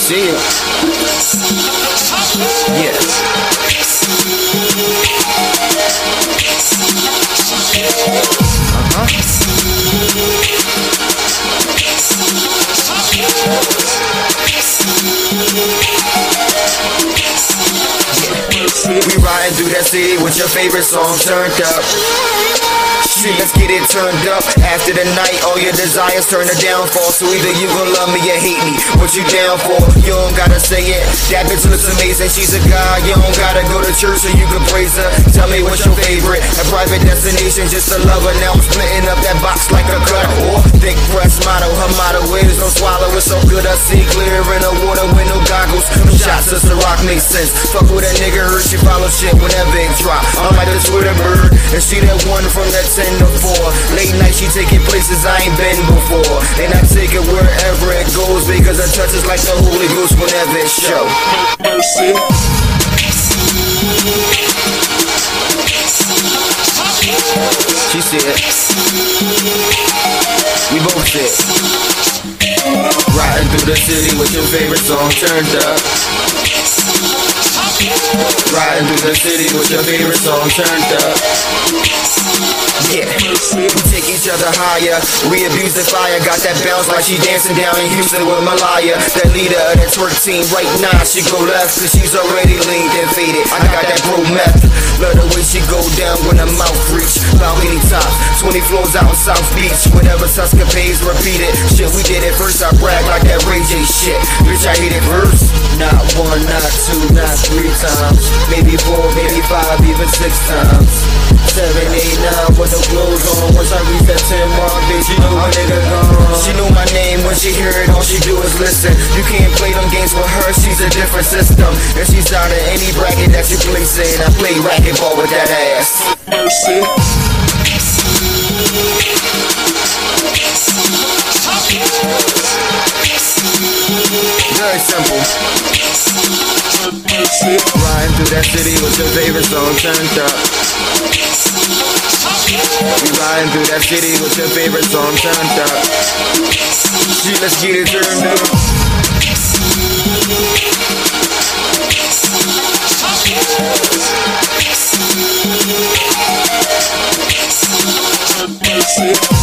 See it. Yeah. We riding through that city with your favorite song turned up. Let's get it turned up. After the night, all your desires turn to downfall. So either you gon' love me or hate me. What you down for? You don't gotta say it. That bitch looks amazing. She's a god. You don't gotta go to church so you can praise her. Tell me what's your favorite? A private destination, just a lover. Now I'm splitting up that box like a cut. The rock make sense. Fuck with that nigga, her she follow shit whenever it drop. I'm like the Twitter bird, and she that one from that 10 to 4. Late night, she taking places I ain't been before. And I take it wherever it goes because her touch is like the Holy Ghost whenever it show. Mercy. She said, we both said, riding through the city with your favorite song turned up. Riding through the city with your favorite song turned up. Yeah, we take each other higher. We abuse the fire. Got that bounce like she dancing down in Houston with Malaya. That leader of that twerk team right now. She go left cause she's already leaned and faded. I got that bro meth. Love the way she go down when her mouth reach. Balcony top, 20 floors out in South Beach. Whenever Tusker pays, repeat it. Shit, we did it first. I brag like that Ray J shit. Bitch, I hit it first. Not one, not two, not three times. Five, even six times. Seven, eight, nine, with the clothes on. Once I reach that 10 mark, bitch, you know my nigga gone. She knew my name when she hear it, all she do is listen. You can't play them games with her, she's a different system. And she's out of any bracket that you place in. I play racquetball with that ass. Very simple shit. Riding through that city with your favorite song turned up. We riding through that city with your favorite song turned up. See, let's get it turned up. Shit.